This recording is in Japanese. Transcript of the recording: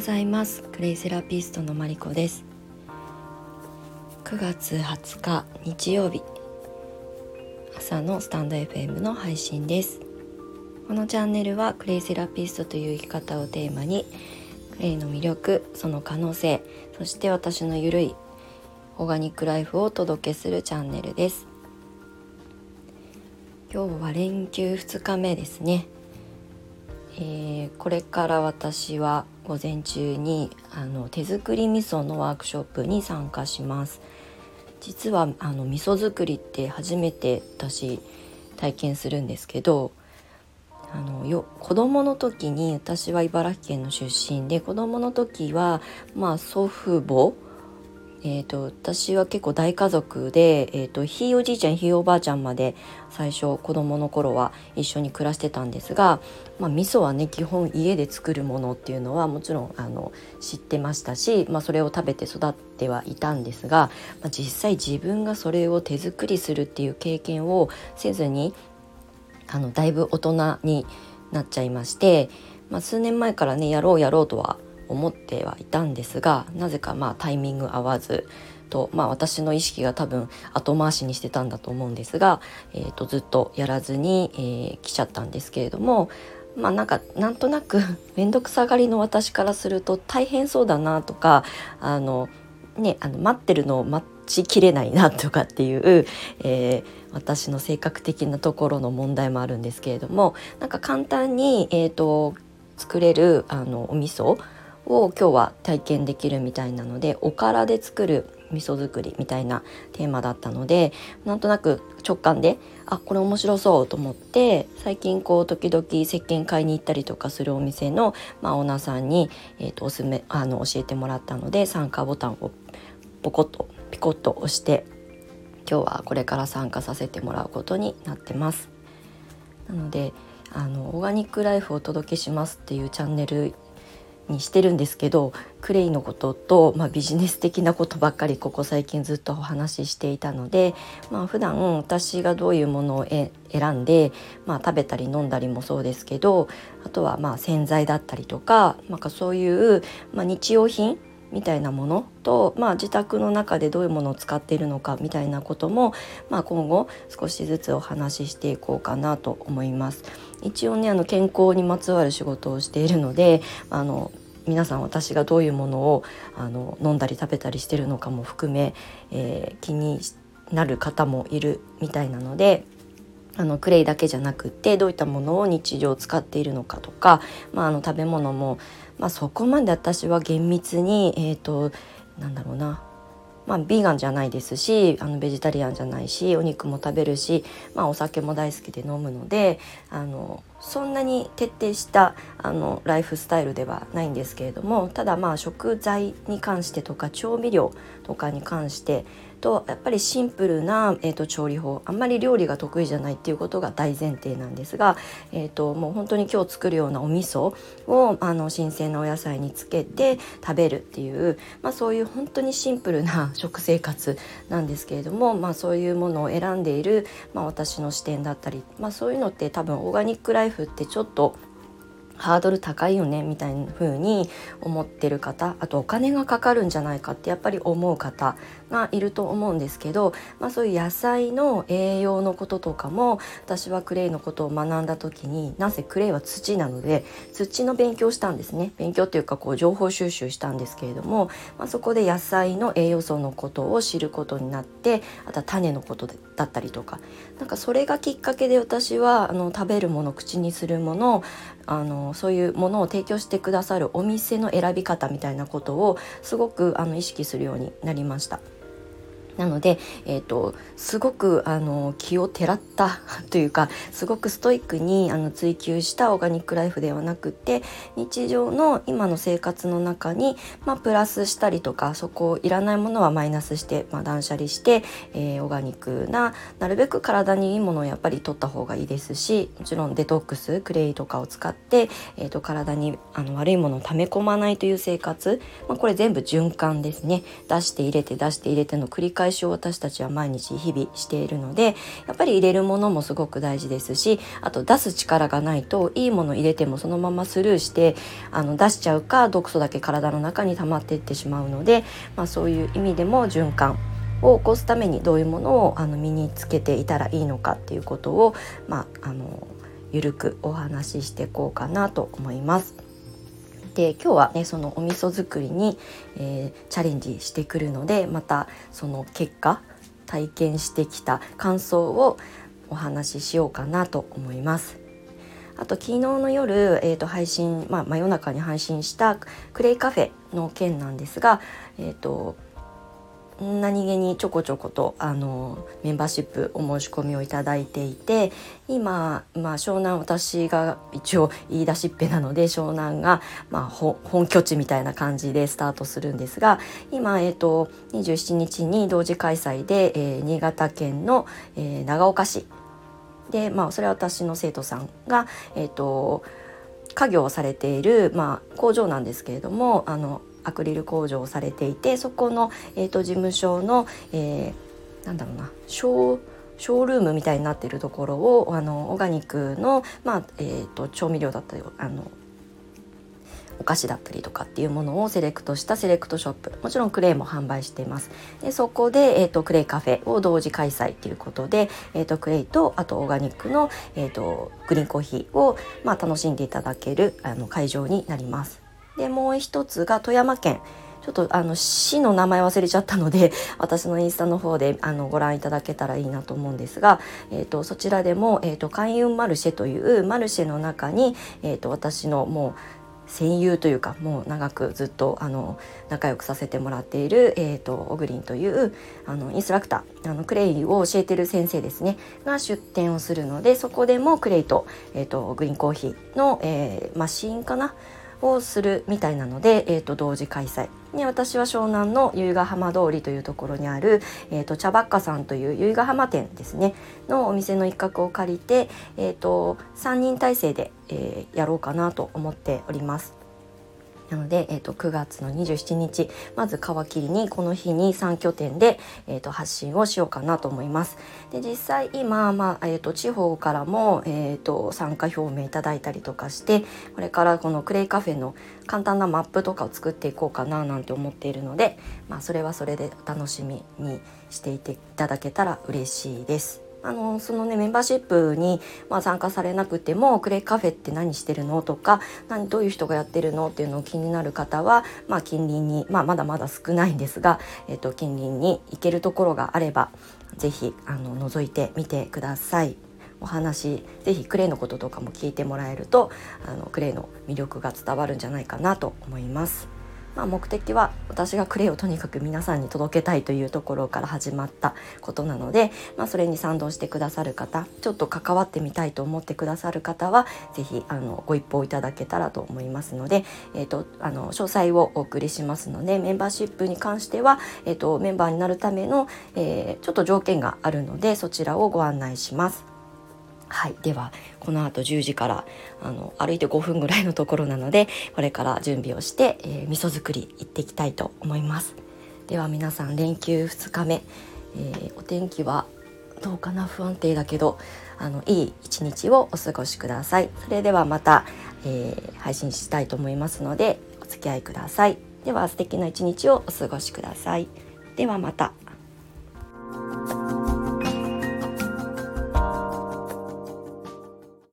ございます。クレイセラピストのマリコです。9月20日日曜日。朝のスタンド FM の配信です。このチャンネルはクレイセラピストという生き方をテーマにクレイの魅力その可能性そして私のゆるいオーガニックライフをお届けするチャンネルです。今日は連休2日目ですね。えー、これから私は午前中にあの手作り味噌のワークショップに参加します。実はあの味噌作りって初めて私体験するんですけどあのよ子供の時に私は茨城県の出身で子供の時はまあ祖父母えーと、私は結構大家族で、えーと、ひいおじいちゃんひいおばあちゃんまで最初子供の頃は一緒に暮らしてたんですが、まあ、味噌はね基本家で作るものっていうのはもちろんあの知ってましたし、まあ、それを食べて育ってはいたんですが、まあ、実際自分がそれを手作りするっていう経験をせずにあのだいぶ大人になっちゃいまして、まあ、数年前からねやろうやろうとは思ってはいたんですがなぜかまあタイミング合わずと、まあ、私の意識が多分後回しにしてたんだと思うんですが、えー、とずっとやらずに、えー、来ちゃったんですけれどもまあなんかなんとなく 面倒くさがりの私からすると大変そうだなとかあの、ね、あの待ってるのを待ちきれないなとかっていう、えー、私の性格的なところの問題もあるんですけれどもなんか簡単に、えーと作れるあのお味噌を今日は体験できるみたいなのでおからで作る味噌作りみたいなテーマだったのでなんとなく直感であこれ面白そうと思って最近こう時々石鹸買いに行ったりとかするお店の、まあ、オーナーさんに、えーと、おすすめあの教えてもらったので参加ボタンをポコッとピコッと押して今日はこれから参加させてもらうことになってます。なのであのオーガニックライフをお届けしますっていうチャンネルにしてるんですけどクレイのことと、まあ、ビジネス的なことばっかりここ最近ずっとお話ししていたので、まあ普段私がどういうものを選んで、まあ、食べたり飲んだりもそうですけどあとはまあ洗剤だったりとかなんかそういう、まあ、日用品みたいなものと、まあ、自宅の中でどういうものを使っているのかみたいなことも、まあ、今後少しずつお話ししていこうかなと思います。一応ねあの健康にまつわる仕事をしているのであの皆さん私がどういうものをあの飲んだり食べたりしてるのかも含め、えー、気になる方もいるみたいなのであのクレイだけじゃなくってどういったものを日常使っているのかとか、まあ、あの食べ物も、まあ、そこまで私は厳密に、えーと、なんだろうなまあ、ビーガンじゃないですしあのベジタリアンじゃないしお肉も食べるし、まあ、お酒も大好きで飲むのであのそんなに徹底したあのライフスタイルではないんですけれどもただまあ食材に関してとか調味料とかに関してとやっぱりシンプルな、えーと、調理法あんまり料理が得意じゃないっていうことが大前提なんですが、えーと、もう本当に今日作るようなお味噌をあの新鮮なお野菜につけて食べるっていう、まあ、そういう本当にシンプルな 食生活なんですけれども、まあ、そういうものを選んでいる、まあ、私の視点だったり、まあ、そういうのって多分オーガニックライフってちょっとハードル高いよねみたいな風に思ってる方あとお金がかかるんじゃないかってやっぱり思う方がいると思うんですけど、まあ、そういう野菜の栄養のこととかも私はクレイのことを学んだ時になぜクレイは土なので土の勉強したんですね。勉強っていうかこう情報収集したんですけれども、まあ、そこで野菜の栄養素のことを知ることになってあとは種のことだったりとか。なんかそれがきっかけで私はあの食べるもの口にするものあのそういうものを提供してくださるお店の選び方みたいなことをすごくあの意識するようになりました。なので、えーと、すごくあの気をてらった というかすごくストイックにあの追求したオーガニックライフではなくて日常の今の生活の中に、まあ、プラスしたりとかそこいらないものはマイナスして、まあ、断捨離して、えー、オーガニックななるべく体にいいものをやっぱり取った方がいいですしもちろんデトックスクレイとかを使って、えーと、体にあの悪いものを溜め込まないという生活、まあ、これ全部循環ですね。出して入れて出して入れての繰り返返しを私たちは毎日日々しているのでやっぱり入れるものもすごく大事ですしあと出す力がないといいもの入れてもそのままスルーしてあの出しちゃうか毒素だけ体の中に溜まっていってしまうので、まあ、そういう意味でも循環を起こすためにどういうものをあの身につけていたらいいのかっていうことを、まあ、あのゆるくお話ししていこうかなと思います。で今日はねそのお味噌作りに、えー、チャレンジしてくるのでまたその結果体験してきた感想をお話ししようかなと思います。あと昨日の夜、えー、と配信、まあ、真夜中に配信したクレイカフェの件なんですが、えーと何気にちょこちょことあのメンバーシップお申し込みをいただいていて今、まあ、湘南私が一応言い出しっぺなので湘南が、まあ、本拠地みたいな感じでスタートするんですが今、えーと、27日に同時開催で、えー、新潟県の、えー、長岡市。で、まあ、それは私の生徒さんが、えーと家業をされている、まあ、工場なんですけれどもあのアクリル工場をされていてそこの、えーと、事務所の、えー、なんだろうなショーショールームみたいになっているところをあのオーガニックの、まあえーと、調味料だったりあのお菓子だったりとかっていうものをセレクトしたセレクトショップ。もちろんクレイも販売しています。でそこで、えーと、クレイカフェを同時開催ということで、えーと、クレイとあとオーガニックの、えーとグリーンコーヒーを、まあ、楽しんでいただけるあの会場になります。でもう一つが富山県。ちょっとあの市の名前忘れちゃったので 私のインスタの方であのご覧いただけたらいいなと思うんですが、えーと、そちらでも、えーと、開運マルシェというマルシェの中に、えーと、私のもう戦友というかもう長くずっとあの仲良くさせてもらっている、えーと、オグリンというあのインストラクターあのクレイを教えてる先生ですね。が出店をするのでそこでもクレイと,、えー、とグリンコーヒーの、えー、マシンかなをするみたいなので、えー、と同時開催に私は湘南の由比ヶ浜通りというところにある、えー、と茶ばっかさんという由比ヶ浜店ですねのお店の一角を借りて、えー、と3人体制で、えー、やろうかなと思っております。なので、えーと、9月の27日まず皮切りにこの日に3拠点で、えーと、発信をしようかなと思います。で実際今、まあえーと、地方からも、えー、と参加表明いただいたりとかしてこれからこのクレイカフェの簡単なマップとかを作っていこうかななんて思っているので、まあ、それはそれでお楽しみにしていていただけたら嬉しいです。あのそのねメンバーシップに、まあ、参加されなくてもクレイカフェって何してるのとか何どういう人がやってるのっていうのを気になる方は、まあ、近隣に、まあ、まだまだ少ないんですが、えっと、近隣に行けるところがあれば是非あの覗いてみてください。お話ぜひクレイのこととかも聞いてもらえるとあのクレイの魅力が伝わるんじゃないかなと思います。まあ、目的は私がクレイをとにかく皆さんに届けたいというところから始まったことなので、まあ、それに賛同してくださる方ちょっと関わってみたいと思ってくださる方は是非あのご一報いただけたらと思いますので、えーと、あの詳細をお送りしますのでメンバーシップに関しては、えーとメンバーになるための、えー、ちょっと条件があるのでそちらをご案内します。はい、ではこの後10時からあの歩いて5分ぐらいのところなのでこれから準備をして、えー、味噌作り行っていきたいと思います。では皆さん連休2日目、えー、お天気はどうかな？不安定だけどあのいい一日をお過ごしください。それではまた、えー、配信したいと思いますのでお付き合いください。では素敵な一日をお過ごしください。ではまた。